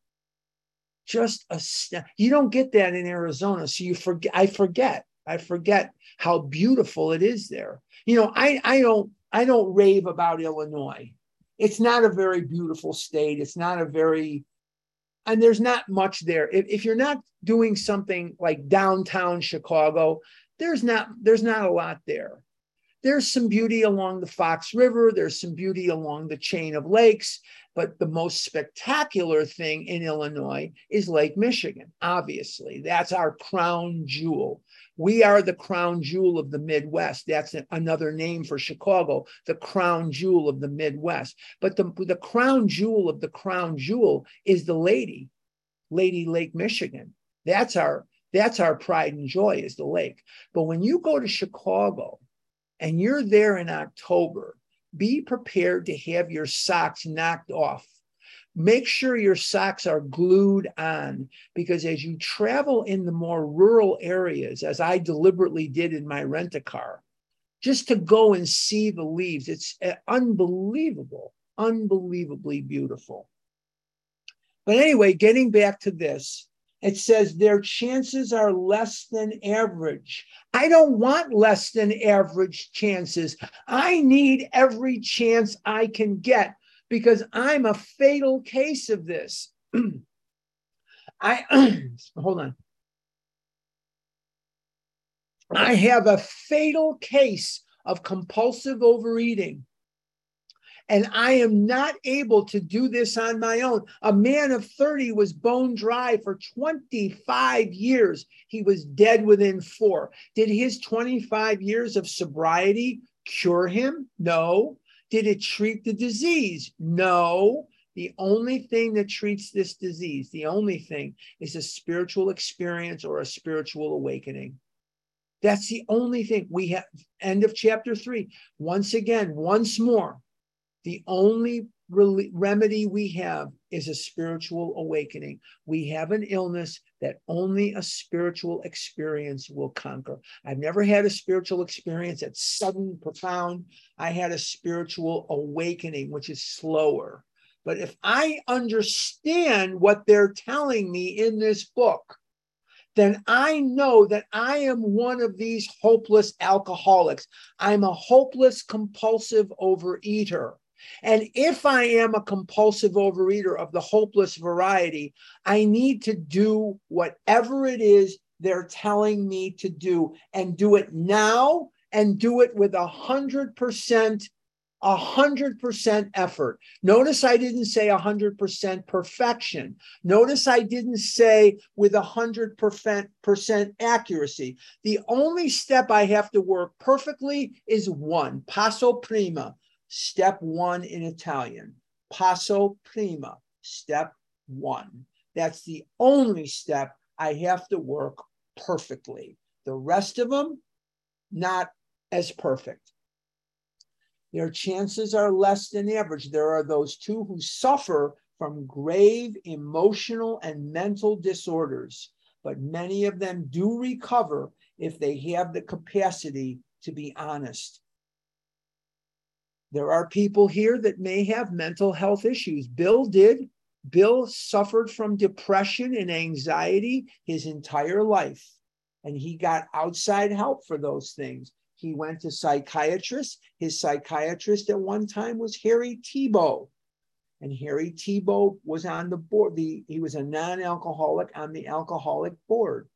Just astounding. You don't get that in Arizona, so you forget. I forget. I forget how beautiful it is there. You know, I I don't I don't rave about Illinois. It's not a very beautiful state. It's not a very, and there's not much there. If, if you're not doing something like downtown Chicago, there's not there's not a lot there. There's some beauty along the Fox River, there's some beauty along the chain of lakes, but the most spectacular thing in Illinois is Lake Michigan, obviously. That's our crown jewel. We are the crown jewel of the Midwest. That's another name for Chicago, the crown jewel of the Midwest. But the, the crown jewel of the crown jewel is the lady, Lady Lake Michigan. That's our that's our pride and joy is the lake. But when you go to Chicago and you're there in October, be prepared to have your socks knocked off. Make sure your socks are glued on because as you travel in the more rural areas, as I deliberately did in my rent a car, just to go and see the leaves, it's uh, unbelievable, unbelievably beautiful. But anyway, getting back to this, it says their chances are less than average. I don't want less than average chances. I need every chance I can get because I'm a fatal case of this. I hold on. I have a fatal case of compulsive overeating and I am not able to do this on my own. A man of 30 was bone dry for 25 years. He was dead within four. Did his 25 years of sobriety cure him? No. Did it treat the disease? No. The only thing that treats this disease, the only thing is a spiritual experience or a spiritual awakening. That's the only thing we have. End of chapter three. Once again, once more, the only re- remedy we have is a spiritual awakening. We have an illness that only a spiritual experience will conquer. I've never had a spiritual experience that's sudden, profound. I had a spiritual awakening, which is slower. But if I understand what they're telling me in this book, then I know that I am one of these hopeless alcoholics. I'm a hopeless compulsive overeater. And if I am a compulsive overeater of the hopeless variety, I need to do whatever it is they're telling me to do and do it now and do it with a hundred percent a hundred percent effort. Notice I didn't say a hundred percent perfection. Notice I didn't say with a hundred percent accuracy. The only step I have to work perfectly is one, passo prima. Step one in Italian, passo prima, step one. That's the only step I have to work perfectly. The rest of them, not as perfect. Their chances are less than average. There are those two who suffer from grave emotional and mental disorders, but many of them do recover if they have the capacity to be honest there are people here that may have mental health issues. Bill did. Bill suffered from depression and anxiety his entire life, and he got outside help for those things. He went to psychiatrists. His psychiatrist at one time was Harry Tiebout. And Harry Tiebout was on the board. The, he was a non-alcoholic on the alcoholic board.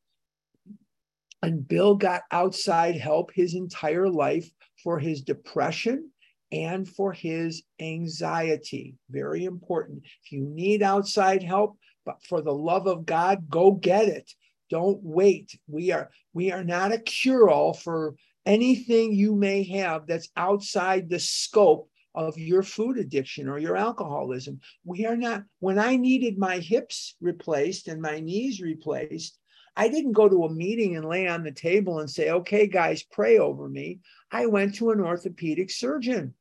And Bill got outside help his entire life for his depression and for his anxiety. Very important. If you need outside help, but for the love of God, go get it. Don't wait. We are we are not a cure-all for anything you may have that's outside the scope of your food addiction or your alcoholism. We are not, when I needed my hips replaced and my knees replaced, I didn't go to a meeting and lay on the table and say, okay, guys, pray over me. I went to an orthopedic surgeon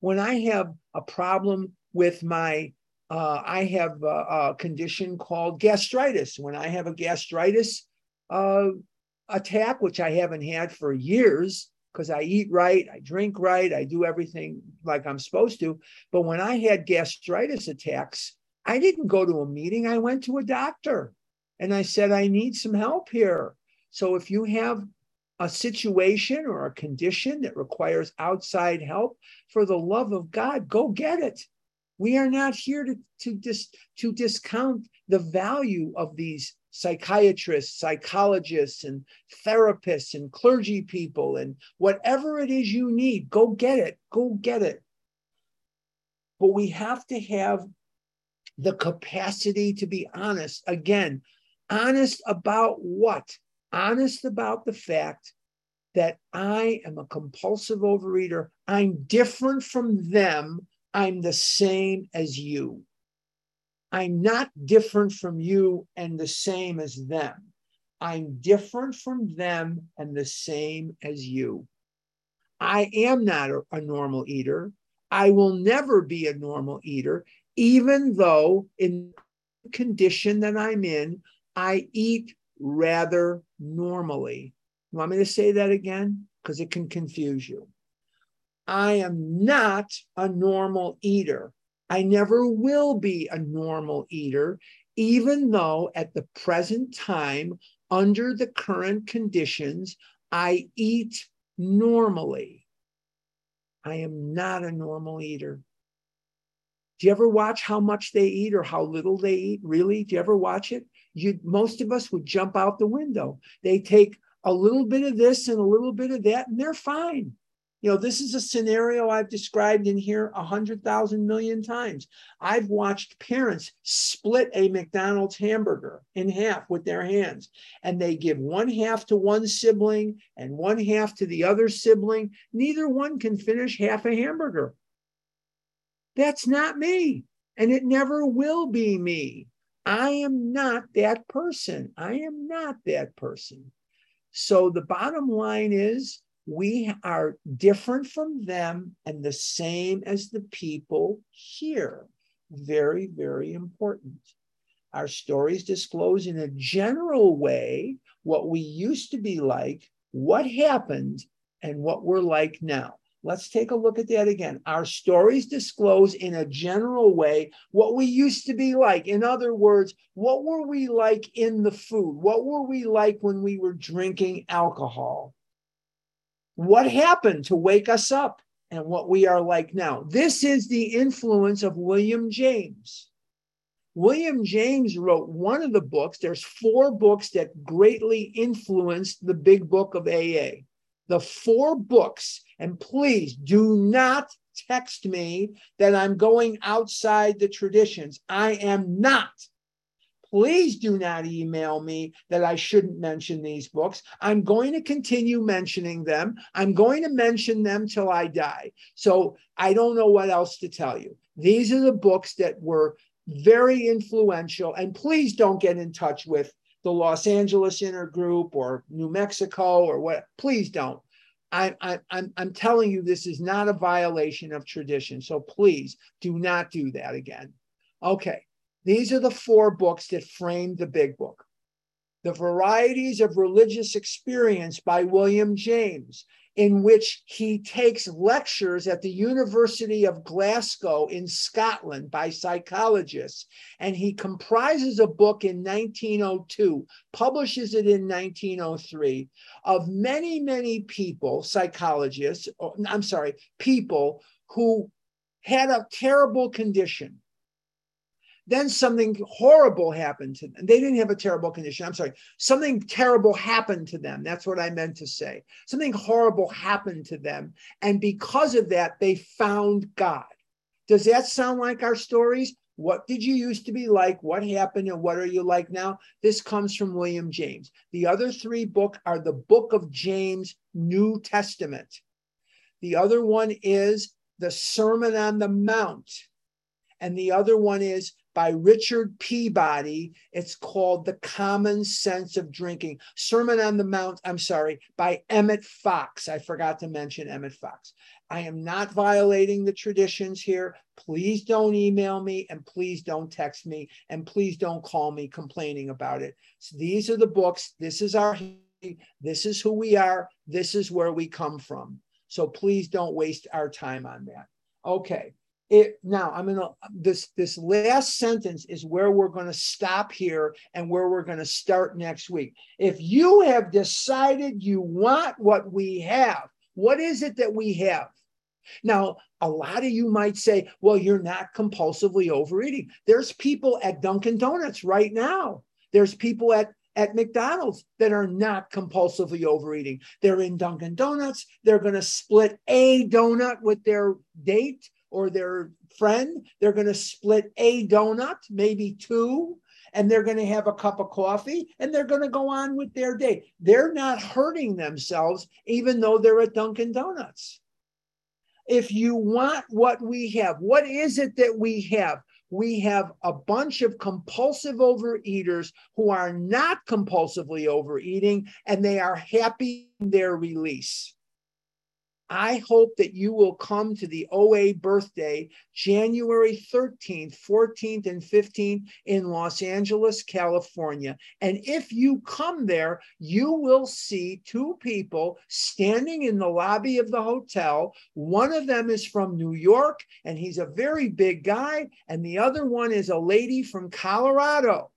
when I have a problem with my, uh, I have a, a, condition called gastritis. When I have a gastritis uh, attack, which I haven't had for years, because I eat right, I drink right, I do everything like I'm supposed to. But when I had gastritis attacks, I didn't go to a meeting, I went to a doctor and I said, I need some help here. So if you have a situation or a condition that requires outside help, for the love of God, go get it. We are not here to, to, dis, to discount the value of these psychiatrists, psychologists, and therapists, and clergy people, and whatever it is you need, go get it. Go get it. But we have to have the capacity to be honest. Again, honest about what? Honest about the fact that I am a compulsive overeater. I'm different from them. I'm the same as you. I'm not different from you and the same as them. I'm different from them and the same as you. I am not a, a, normal eater. I will never be a normal eater, even though in the condition that I'm in, I eat rather normally. You want me to say that again? Because it can confuse you. I am not a normal eater. I never will be a normal eater, even though at the present time, under the current conditions, I eat normally. I am not a normal eater. Do you ever watch how much they eat or how little they eat? Really? Do you ever watch it? You, most of us would jump out the window. They take a little bit of this and a little bit of that, and they're fine. You know, this is a scenario I've described in here a hundred thousand million times. I've watched parents split a McDonald's hamburger in half with their hands, and they give one half to one sibling and one half to the other sibling. Neither one can finish half a hamburger. That's not me, and it never will be me. I am not that person. I am not that person. So the bottom line is we are different from them and the same as the people here. Very, very important. Our stories disclose in a general way what we used to be like, what happened, and what we're like now. Let's take a look at that again. Our stories disclose in a general way what we used to be like. In other words, what were we like in the food? What were we like when we were drinking alcohol? What happened to wake us up and what we are like now? This is the influence of William James. William James wrote one of the books. There's four books that greatly influenced the big book of AA. The four books, and please do not text me that I'm going outside the traditions. I am not. Please do not email me that I shouldn't mention these books. I'm going to continue mentioning them. I'm going to mention them till I die. So I don't know what else to tell you. These are the books that were very influential. And please don't get in touch with the Los Angeles Intergroup or New Mexico or what. Please don't. I, I, I'm, I'm telling you, this is not a violation of tradition. So please do not do that again. Okay. These are the four books that framed the big book. The Varieties of Religious Experience by William James, in which he takes lectures at the University of Glasgow in Scotland by psychologists. And he comprises a book in 1902, publishes it in 1903, of many, many people, psychologists, I'm sorry, people who had a terrible condition then something horrible happened to them. They didn't have a terrible condition. I'm sorry. Something terrible happened to them. That's what I meant to say. Something horrible happened to them. And because of that, they found God. Does that sound like our stories? What did you used to be like? What happened? And what are you like now? This comes from William James. The other three book are the book of James, New Testament. The other one is the Sermon on the Mount. And the other one is by Richard Peabody. It's called The Common Sense of Drinking. Sermon on the Mount, I'm sorry, by Emmett Fox. I forgot to mention Emmett Fox. I am not violating the traditions here. Please don't email me and please don't text me and please don't call me complaining about it. So these are the books. This is our this is who we are. This is where we come from. So please don't waste our time on that. Okay it now i'm gonna this this last sentence is where we're to stop here and where we're to start next week. If you have decided you want what we have what is it that we have? Now a lot of you might say well you're not compulsively overeating. There's people at dunkin donuts right now. There's people at at McDonald's that are not compulsively overeating. They're in Dunkin' Donuts. They're going to split a donut with their date or their friend. They're going to split a donut, maybe two, and they're going to have a cup of coffee and they're going to go on with their day. They're not hurting themselves, even though they're at Dunkin' Donuts. If you want what we have, what is it that we have? we have a bunch of compulsive overeaters who are not compulsively overeating and they are happy in their release. I hope that you will come to the OA birthday January 13th, 14th, and 15th in Los Angeles, California. And if you come there, you will see two people standing in the lobby of the hotel. One of them is from New York, and he's a very big guy, and the other one is a lady from Colorado.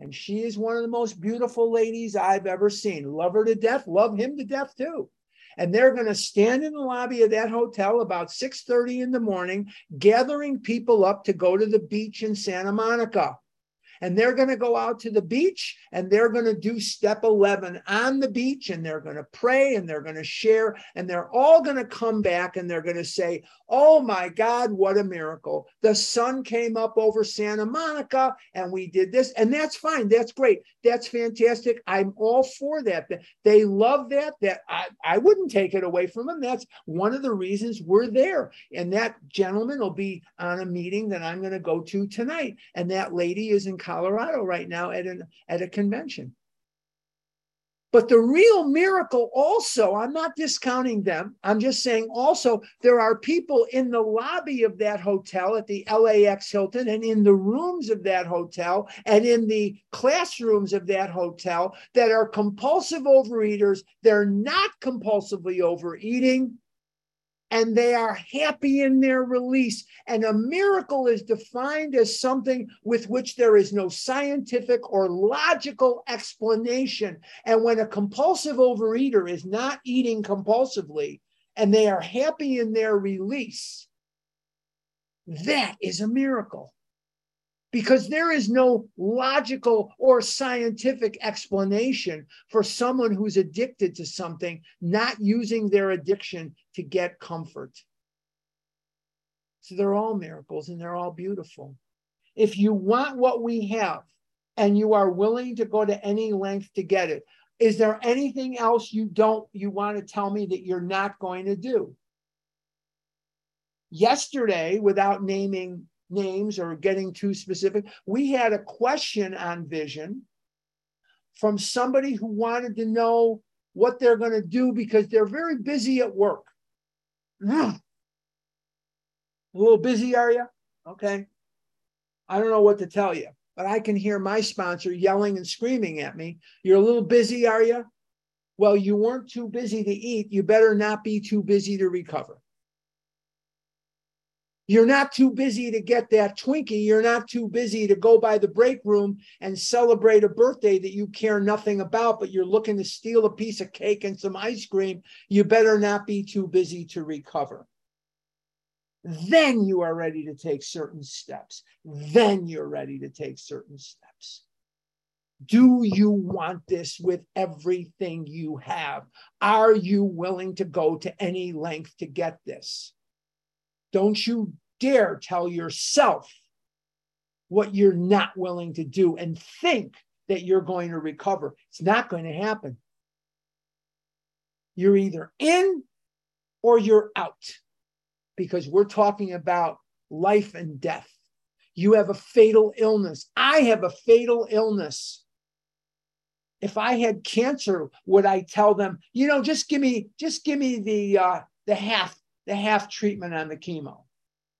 And she is one of the most beautiful ladies I've ever seen. Love her to death, love him to death too and they're going to stand in the lobby of that hotel about 6:30 in the morning gathering people up to go to the beach in Santa Monica and they're going to go out to the beach and they're going to do step 11 on the beach and they're going to pray and they're going to share and they're all going to come back and they're going to say, Oh my God, what a miracle. The sun came up over Santa Monica and we did this. And that's fine. That's great. That's fantastic. I'm all for that. They love that. That I, I wouldn't take it away from them. That's one of the reasons we're there. And that gentleman will be on a meeting that I'm going to go to tonight. And that lady is in Colorado right now at an at a convention. But the real miracle also, I'm not discounting them. I'm just saying also there are people in the lobby of that hotel at the LAX Hilton and in the rooms of that hotel and in the classrooms of that hotel that are compulsive overeaters. They're not compulsively overeating and they are happy in their release. And a miracle is defined as something with which there is no scientific or logical explanation. And when a compulsive overeater is not eating compulsively and they are happy in their release, that is a miracle because there is no logical or scientific explanation for someone who's addicted to something not using their addiction to get comfort. So they're all miracles and they're all beautiful. If you want what we have and you are willing to go to any length to get it, is there anything else you don't you want to tell me that you're not going to do? Yesterday, without naming names or getting too specific. We had a question on vision from somebody who wanted to know what they're going to do because they're very busy at work. Hmm. A little busy, are you? Okay. I don't know what to tell you, but I can hear my sponsor yelling and screaming at me. You're a little busy, are you? Well, you weren't too busy to eat. You better not be too busy to recover. You're not too busy to get that Twinkie. You're not too busy to go by the break room and celebrate a birthday that you care nothing about, but you're looking to steal a piece of cake and some ice cream. You better not be too busy to recover. Then you are ready to take certain steps. Then you're ready to take certain steps. Do you want this with everything you have? Are you willing to go to any length to get this? Don't you dare tell yourself what you're not willing to do and think that you're going to recover. It's not going to happen. You're either in or you're out because we're talking about life and death. You have a fatal illness. I have a fatal illness. If I had cancer, would I tell them, you know, just give me, just give me the uh, the half the half treatment on the chemo.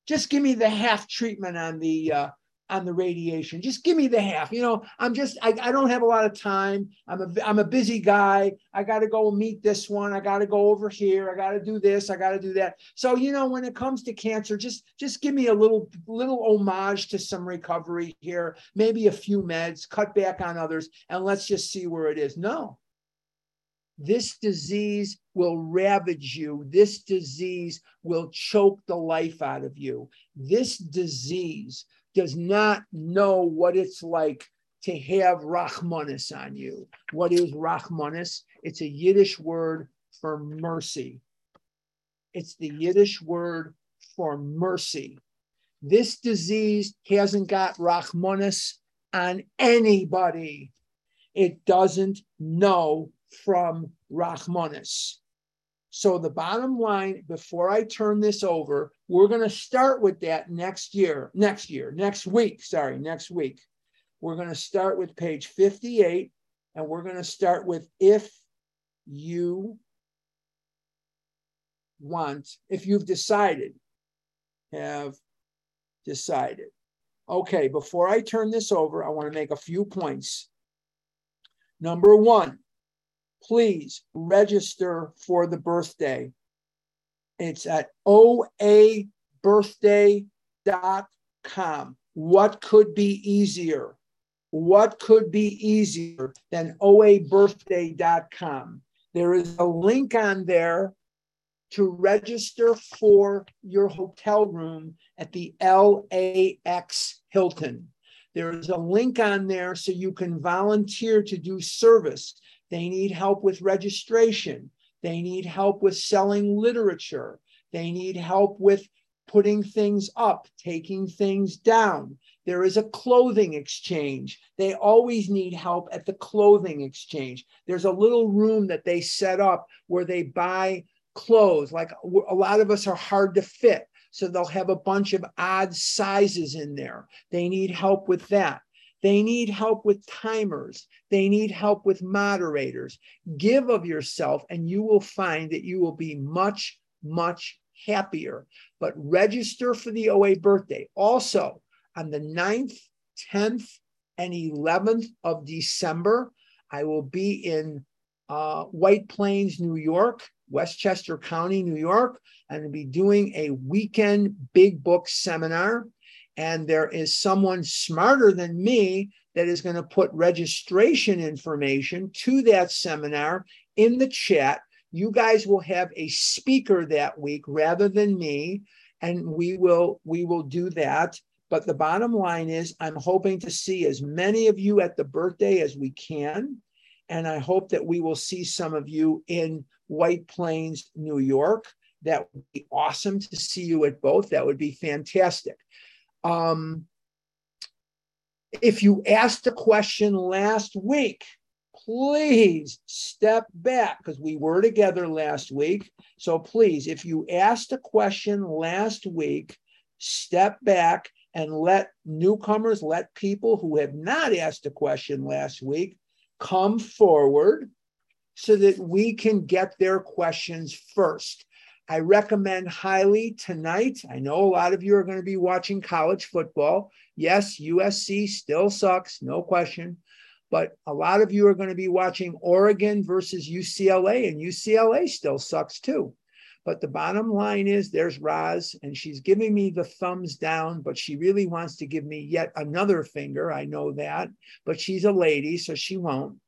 Just give me the half treatment on the uh, on the radiation. Just give me the half. You know, I'm just I, I don't have a lot of time. I'm a I'm a busy guy. I got to go meet this one. I got to go over here. I got to do this. I got to do that. So you know, when it comes to cancer, just just give me a little little homage to some recovery here. Maybe a few meds. Cut back on others, and let's just see where it is. No, this disease will ravage you. This disease will choke the life out of you. This disease does not know what it's like to have Rachmanis on you. What is Rachmanis? It's a Yiddish word for mercy. It's the Yiddish word for mercy. This disease hasn't got Rachmanis on anybody. It doesn't know from Rachmanis. So the bottom line, before I turn this over, we're going to start with that next year, next year, next week, sorry, next week. We're going to start with page 58, and we're going to start with if you want, if you've decided, have decided. Okay, before I turn this over, I want to make a few points. Number one, please register for the birthday. It's at oabirthday.com. What could be easier? What could be easier than oabirthday.com? There is a link on there to register for your hotel room at the LAX Hilton. There is a link on there so you can volunteer to do service. They need help with registration. They need help with selling literature. They need help with putting things up, taking things down. There is a clothing exchange. They always need help at the clothing exchange. There's a little room that they set up where they buy clothes. Like a lot of us are hard to fit. So they'll have a bunch of odd sizes in there. They need help with that. They need help with timers. They need help with moderators. Give of yourself, and you will find that you will be much, much happier. But register for the OA birthday. Also, on the 9th, 10th, and 11th of December, I will be in uh, White Plains, New York, Westchester County, New York. I'm going to be doing a weekend big book seminar and there is someone smarter than me that is going to put registration information to that seminar in the chat. You guys will have a speaker that week rather than me, and we will we will do that. But the bottom line is, I'm hoping to see as many of you at the birthday as we can. And I hope that we will see some of you in White Plains, New York. That would be awesome to see you at both. That would be fantastic. Um, if you asked a question last week, please step back because we were together last week. So please, if you asked a question last week, step back and let newcomers, let people who have not asked a question last week come forward so that we can get their questions first. I recommend highly tonight. I know a lot of you are going to be watching college football. Yes, USC still sucks, no question. But a lot of you are going to be watching Oregon versus UCLA, and UCLA still sucks too. But the bottom line is there's Roz, and she's giving me the thumbs down, but she really wants to give me yet another finger. I know that, but she's a lady, so she won't.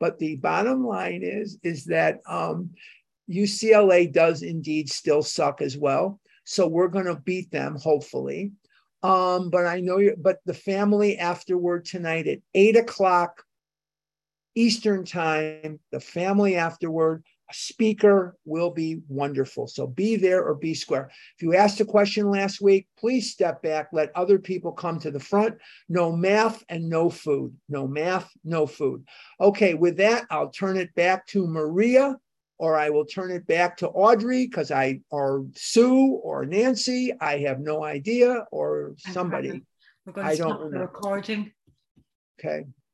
But the bottom line is, is that um, UCLA does indeed still suck as well. So we're going to beat them, hopefully. Um, but I know you, but the family afterward tonight at eight o'clock Eastern time, the family afterward, speaker will be wonderful. So be there or be square. If you asked a question last week, please step back, let other people come to the front. No math and no food. No math, no food. Okay, with that, I'll turn it back to Maria or I will turn it back to Audrey because I or Sue or Nancy. I have no idea, or somebody. We're going to I stop don't the recording. Okay.